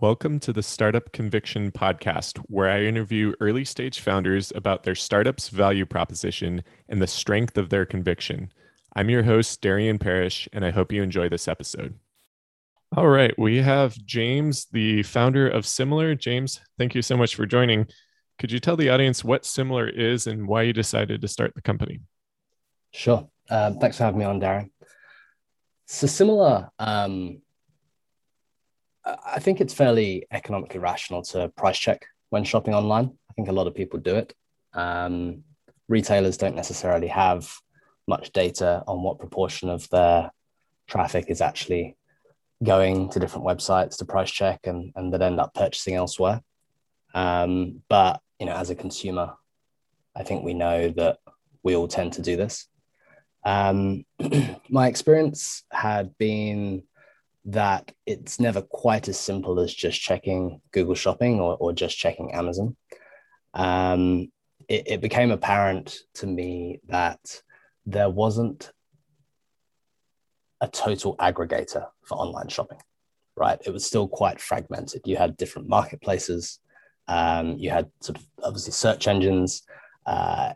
Welcome to the Startup Conviction Podcast, where I interview early stage founders about their startup's value proposition and the strength of their conviction. I'm your host, Darian Parrish, and I hope you enjoy this episode. All right, we have James, the founder of Similar. James, thank you so much for joining. Could you tell the audience what Similar is and why you decided to start the company? Sure. Um, thanks for having me on, Darren. So, Similar um, I think it's fairly economically rational to price check when shopping online. I think a lot of people do it. Um, retailers don't necessarily have much data on what proportion of their traffic is actually going to different websites to price check and, and that end up purchasing elsewhere. Um, but you know, as a consumer, I think we know that we all tend to do this. Um, my experience had been that it's never quite as simple as just checking Google Shopping or, or just checking Amazon. Um, it, it became apparent to me that there wasn't a total aggregator for online shopping, right? It was still quite fragmented. You had different marketplaces, um, you had sort of obviously search engines. Uh,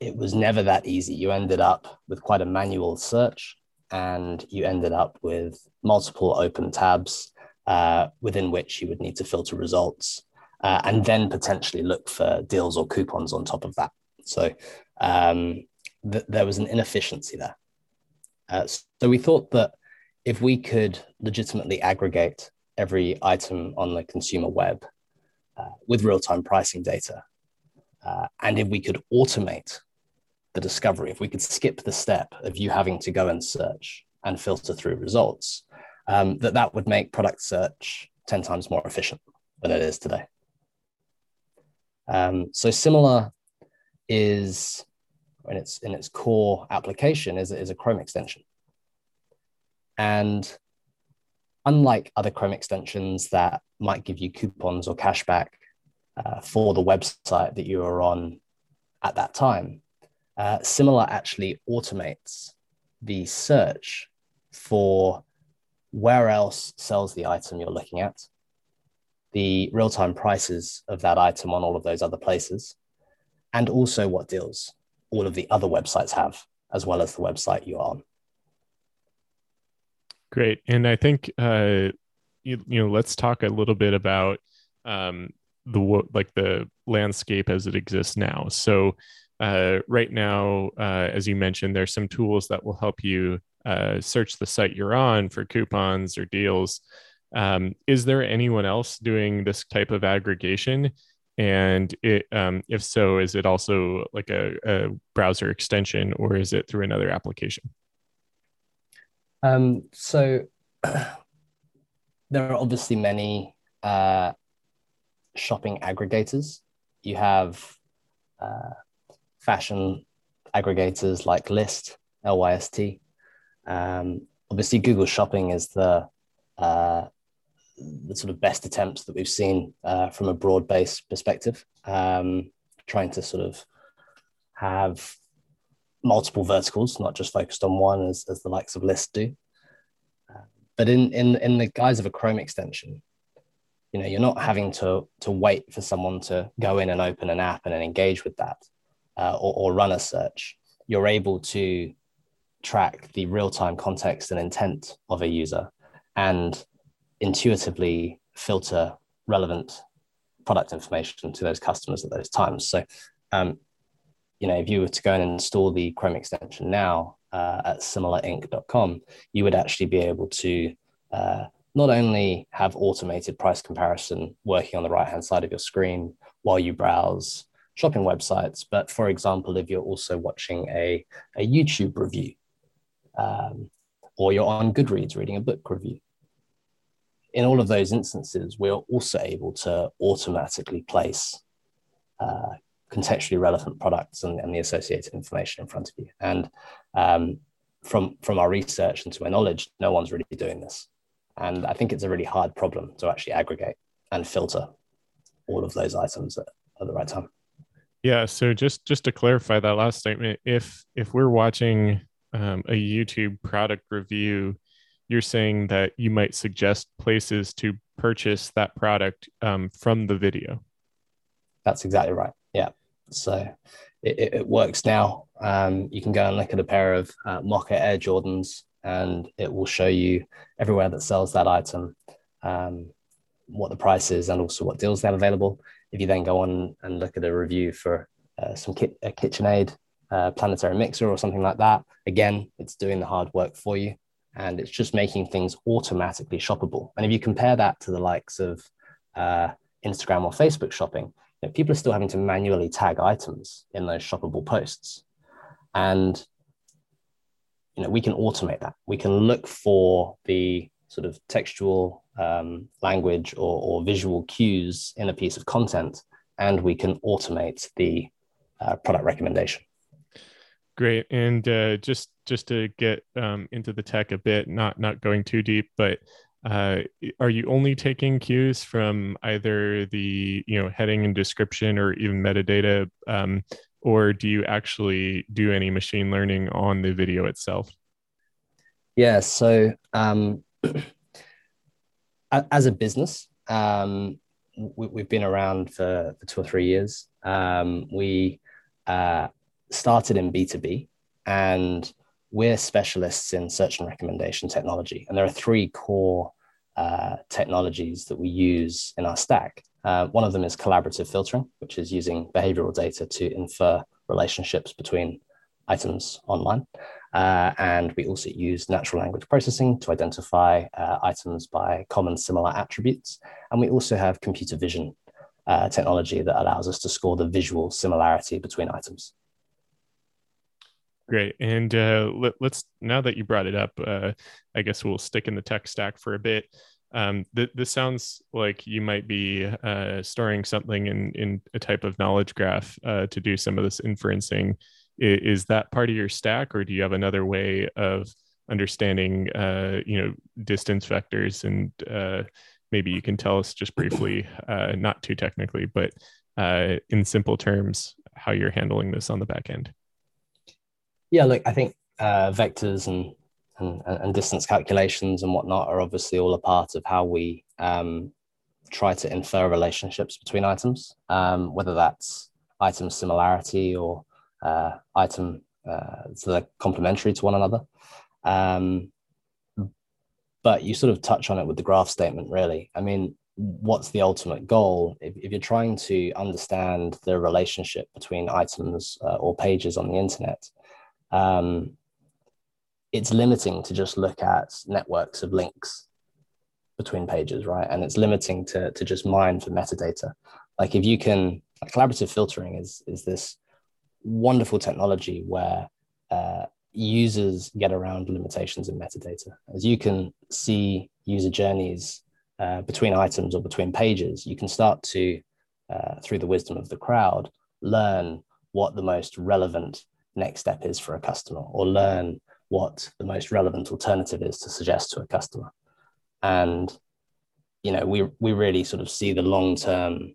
it was never that easy. You ended up with quite a manual search and you ended up with multiple open tabs uh, within which you would need to filter results uh, and then potentially look for deals or coupons on top of that. So um, th- there was an inefficiency there. Uh, so we thought that if we could legitimately aggregate every item on the consumer web uh, with real time pricing data, uh, and if we could automate the discovery, if we could skip the step of you having to go and search and filter through results, um, that that would make product search 10 times more efficient than it is today. Um, so similar is in its in its core application is, is a Chrome extension. And unlike other Chrome extensions that might give you coupons or cashback uh, for the website that you are on at that time, uh, Similar actually automates the search for where else sells the item you're looking at, the real time prices of that item on all of those other places, and also what deals all of the other websites have, as well as the website you're on. Great. And I think, uh, you, you know, let's talk a little bit about um, the like the landscape as it exists now. So, uh, right now, uh, as you mentioned, there's some tools that will help you uh, search the site you're on for coupons or deals. Um, is there anyone else doing this type of aggregation? And it, um, if so, is it also like a, a, browser extension or is it through another application? Um, so there are obviously many uh, shopping aggregators. You have uh, fashion aggregators like List, LYST. Um, obviously, Google Shopping is the uh, the sort of best attempts that we've seen uh, from a broad-based perspective, um, trying to sort of have multiple verticals, not just focused on one, as, as the likes of Lyst do. Uh, but in, in in the guise of a Chrome extension, you know, you're not having to to wait for someone to go in and open an app and then engage with that uh, or, or run a search, you're able to track the real time context and intent of a user and intuitively filter relevant product information to those customers at those times. So, um, you know, if you were to go and install the Chrome extension now uh, at similarinc.com, you would actually be able to uh, not only have automated price comparison working on the right hand side of your screen while you browse shopping websites. But for example, if you're also watching a, a YouTube review, um, or you're on Goodreads reading a book review, in all of those instances, we're also able to automatically place uh, contextually relevant products and, and, the associated information in front of you. And um, from from our research and to my knowledge, no one's really doing this. And I think it's a really hard problem to actually aggregate and filter all of those items at, at the right time. Yeah. So just just to clarify that last statement, if if we're watching um, a YouTube product review you're saying that you might suggest places to purchase that product um, from the video. That's exactly right. Yeah. So it, it works now. Um, you can go and look at a pair of uh, Mocha Air Jordans, and it will show you everywhere that sells that item, um, what the price is, and also what deals they have available. If you then go on and look at a review for uh, some kit, a KitchenAid uh, planetary mixer or something like that, again, it's doing the hard work for you, and it's just making things automatically shoppable. And if you compare that to the likes of uh, Instagram or Facebook shopping, you know, people are still having to manually tag items in those shoppable posts. And you know, we can automate that. We can look for the sort of textual um, language or, or, visual cues in a piece of content, and we can automate the uh, product recommendation. Great, and uh, just just to get um, into the tech a bit, not not going too deep, but uh, are you only taking cues from either the you know heading and description or even metadata um, or do you actually do any machine learning on the video itself? Yeah so um, as a business um, we, have been around for, for, two or three years. Um, we uh, started in b2b and we're specialists in search and recommendation technology. And there are three core uh, technologies that we use in our stack. Uh, one of them is collaborative filtering, which is using behavioral data to infer relationships between items online. Uh, and we also use natural language processing to identify uh, items by common similar attributes. And we also have computer vision uh, technology that allows us to score the visual similarity between items. Great. And uh, let, us now that you brought it up, uh, I guess we'll stick in the tech stack for a bit. Um, th- this sounds like you might be uh, storing something in, in a type of knowledge graph uh, to do some of this inferencing. I- is that part of your stack, or do you have another way of understanding, uh, you know, distance vectors? And uh, maybe you can tell us just briefly, not too technically, but in simple terms, how you're handling this on the back end. Yeah, look, I think uh, vectors and, and, and distance calculations and whatnot are obviously all a part of how we um, try to infer relationships between items, um, whether that's item similarity or uh, item uh, so they're complementary to one another. Um, but you sort of touch on it with the graph statement, really. I mean, what's the ultimate goal? If, if you're trying to understand the relationship between items uh, or pages on the internet, um, it's limiting to just look at networks of links between pages, right? And it's limiting to, to just mine for metadata. Like if you can, like collaborative filtering is, is this wonderful technology where uh, users get around limitations in metadata. As you can see user journeys uh, between items or between pages, you can start to, uh, through the wisdom of the crowd, learn what the most relevant next step is for a customer or learn what the most relevant alternative is to suggest to a customer. And you know we we really sort of see the long term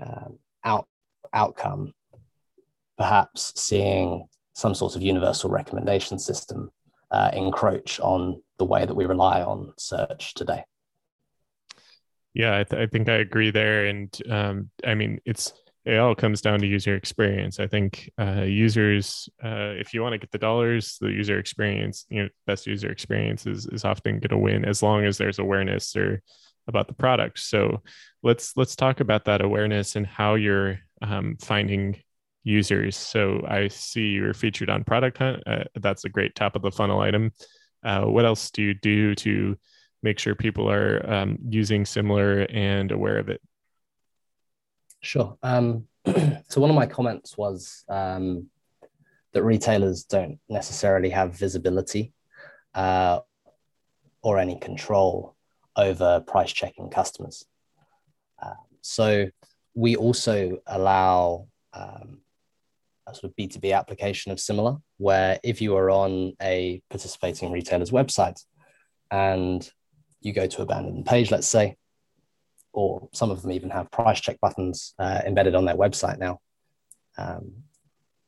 uh, out outcome perhaps seeing some sort of universal recommendation system uh, encroach on the way that we rely on search today. Yeah i, th- I think i agree there. And um, i mean it's it all comes down to user experience. I think uh, users, uh, if you want to get the dollars, the user experience, you know, best user experience is, is often going to win as long as there's awareness or about the product. So let's let's talk about that awareness and how you're um, finding users. So I see you're featured on Product Hunt. Uh, that's a great top of the funnel item. Uh, what else do you do to make sure people are um, using similar and aware of it? Sure. Um, so one of my comments was um, that retailers don't necessarily have visibility uh, or any control over price checking customers. Uh, so we also allow um, a sort of B2B application of similar, where if you are on a participating retailer's website and you go to abandoned page, let's say, or some of them even have price check buttons uh, embedded on their website now. Um,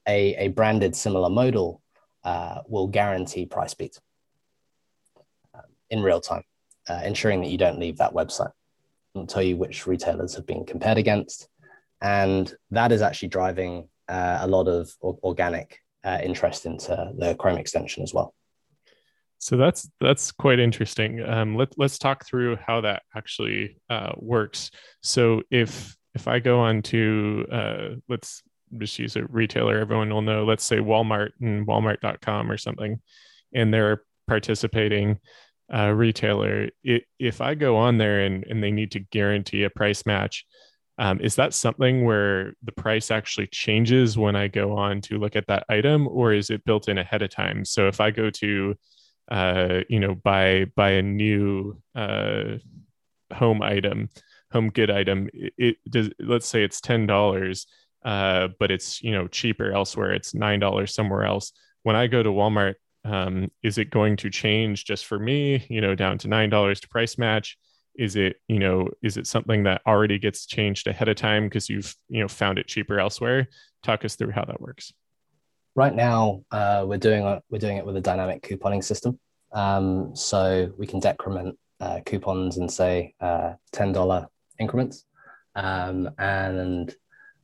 a, a branded similar modal uh, will guarantee price beat. Um, in real time, uh, ensuring that you don't leave that website. It'll tell you which retailers have been compared against. And that is actually driving uh, a lot of organic uh, interest into the Chrome extension as well. So that's that's quite interesting. Um, let let's talk through how that actually uh, works. So if if I go on to uh, let's just use a retailer everyone will know. Let's say Walmart and Walmart.com or something, and they're participating uh, retailer. It, if I go on there and and they need to guarantee a price match, um, is that something where the price actually changes when I go on to look at that item, or is it built in ahead of time? So if I go to, uh, you know, buy buy a new uh, home item, home good item, it, it does. Let's say it's ten dollars, uh, but it's you know cheaper elsewhere. It's nine dollars somewhere else. When I go to Walmart, um, is it going to change just for me? You know, down to nine dollars to price match is it you know is it something that already gets changed ahead of time because you've you know found it cheaper elsewhere talk us through how that works right now uh, we're doing a, we're doing it with a dynamic couponing system um, so we can decrement uh, coupons and say uh, $10 increments um, and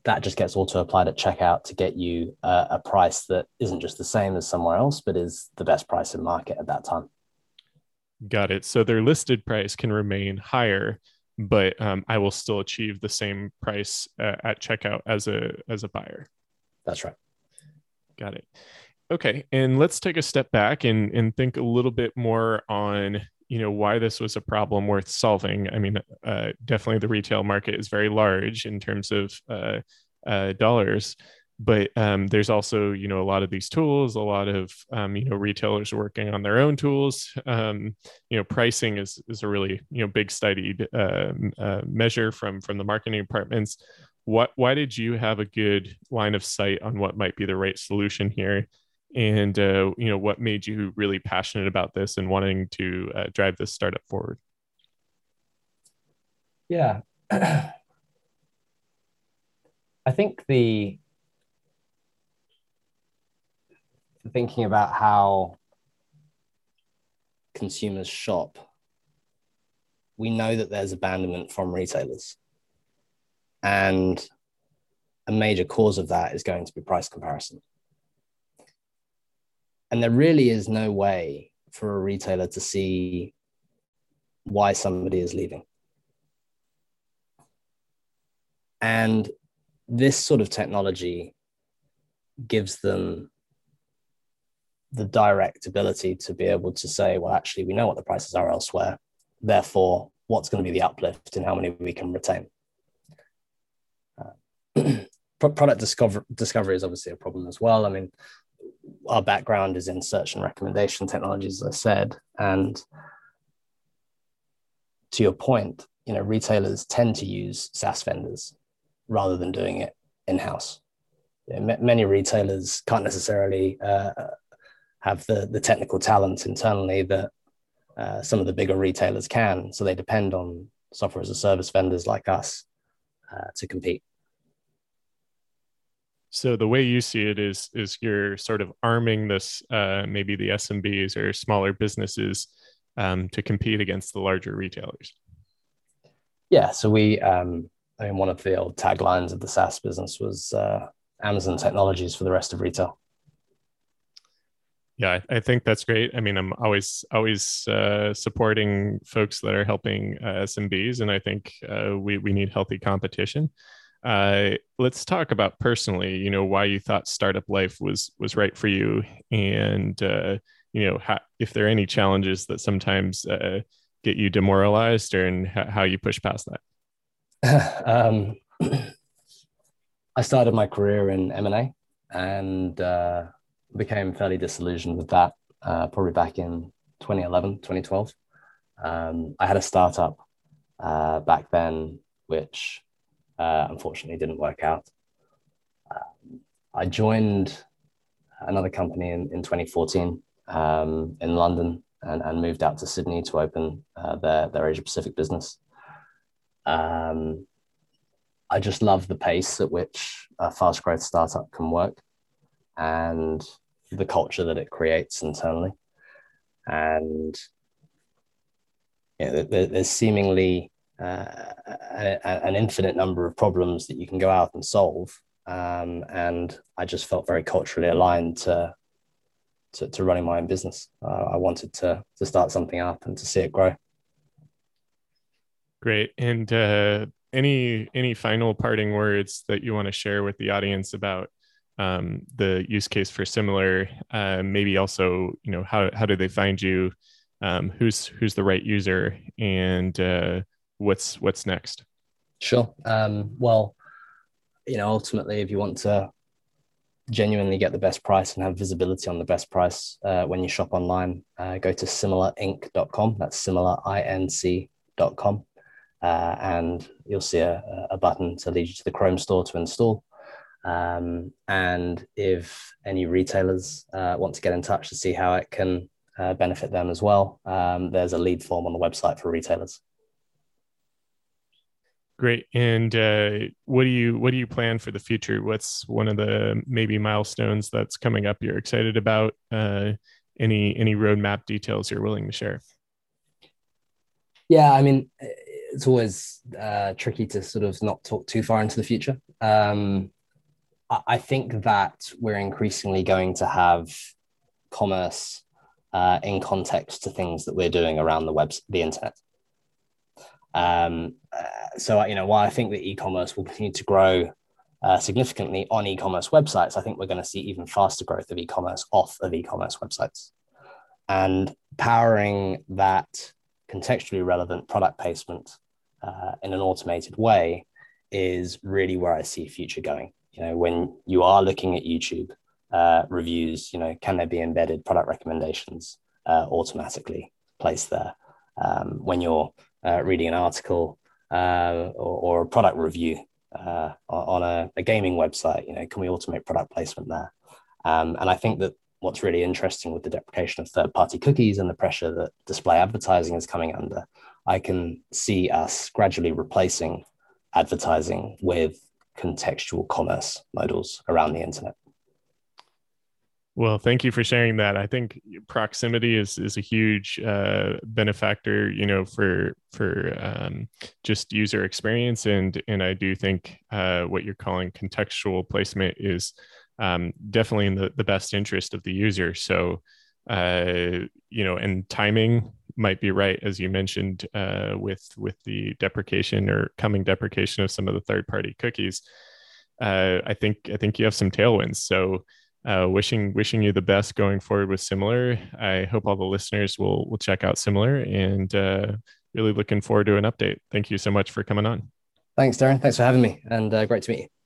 that just gets auto applied at checkout to get you a price that isn't just the same as somewhere else but is the best price in market at that time Got it. So their listed price can remain higher, but um, I will still achieve the same price uh, at checkout as a as a buyer. That's right. Got it. Okay, and let's take a step back and and think a little bit more on you know why this was a problem worth solving. I mean, uh, definitely the retail market is very large in terms of uh, uh dollars, but um, there's also you know a lot of these tools a lot of um, you know retailers working on their own tools um, you know pricing is is a really you know big studied uh, uh, measure from from the marketing departments what why did you have a good line of sight on what might be the right solution here? And uh, you know what made you really passionate about this and wanting to uh, drive this startup forward? Yeah. I think the thinking about how consumers shop, we know that there's abandonment from retailers. And a major cause of that is going to be price comparison. And there really is no way for a retailer to see why somebody is leaving. And this sort of technology gives them the direct ability to be able to say, well, actually, we know what the prices are elsewhere. Therefore, what's going to be the uplift and how many we can retain? Product discover- discovery is obviously a problem as well. I mean, our background is in search and recommendation technologies, as I said. And to your point, you know, retailers tend to use SaaS vendors rather than doing it in house. You know, m- many retailers can't necessarily uh, have the the technical talent internally that uh, some of the bigger retailers can. So they depend on software as a service vendors like us uh, to compete. So the way you see it is is you're sort of arming this uh, maybe the SMBs or smaller businesses um, to compete against the larger retailers. Yeah. So we, um, I mean, one of the old taglines of the SaaS business was uh, Amazon technologies for the rest of retail yeah i think that's great i mean i'm always always uh, supporting folks that are helping uh, smbs and i think uh, we, we need healthy competition uh, let's talk about personally you know why you thought startup life was was right for you and uh, you know how, if there are any challenges that sometimes uh, get you demoralized or and how you push past that um, i started my career in m&a and became fairly disillusioned with that uh, probably back in 2011, 2012. Um, I had a startup uh, back then, which uh, unfortunately didn't work out. Um, I joined another company in, in 2014 um, in London and, and moved out to Sydney to open uh, their, their Asia Pacific business. Um, I just love the pace at which a fast growth startup can work and the culture that it creates internally. And you know, there's seemingly uh, a, an infinite number of problems that you can go out and solve. Um, and I just felt very culturally aligned to to, to running my own business. Uh, I wanted to to start something up and to see it grow. Great. And uh, any any final parting words that you want to share with the audience about um, the use case for similar? Uh, maybe also, you know, how how do they find you? Um, who's who's the right user, and uh, what's what's next? Sure. Um, well, you know, ultimately, if you want to genuinely get the best price and have visibility on the best price uh, when you shop online, uh, go to similarinc.com. That's similarinc.com. Uh, and you'll see a, a, button to lead you to the Chrome store to install. Um, and if any retailers uh, want to get in touch to see how it can uh, benefit them as well, um, there's a lead form on the website for retailers. Great. And uh, what do you what do you plan for the future? What's one of the maybe milestones that's coming up you're excited about? Uh, any any roadmap details you're willing to share? Yeah, I mean, it's always uh, tricky to sort of not talk too far into the future. Um, I, think that we're increasingly going to have commerce uh, in context to things that we're doing around the web, the internet. Um, uh, so, you know, while I think that e-commerce will continue to grow uh, significantly on e-commerce websites, I think we're going to see even faster growth of e-commerce off of e-commerce websites, and powering that contextually relevant product placement uh, in an automated way is really where I see future going. You know, when you are looking at YouTube uh, reviews, you know, can there be embedded product recommendations uh, automatically placed there? Um, when you're uh, reading an article uh, or, or, a product review uh, on a, a, gaming website, you know, can we automate product placement there? Um, and I think that what's really interesting with the deprecation of third-party cookies and the pressure that display advertising is coming under, I can see us gradually replacing advertising with contextual commerce models around the internet. Well, thank you for sharing that. I think proximity is is a huge uh, benefactor, you know, for for um, just user experience, and and I do think uh, what you're calling contextual placement is um, definitely in the the best interest of the user. So, uh, you know, and timing might be right as you mentioned uh, with with the deprecation or coming deprecation of some of the third party cookies. Uh, I think I think you have some tailwinds. So uh, wishing wishing you the best going forward with Similar. I hope all the listeners will will check out Similar and uh, really looking forward to an update. Thank you so much for coming on. Thanks, Darren. Thanks for having me, and uh, great to meet you.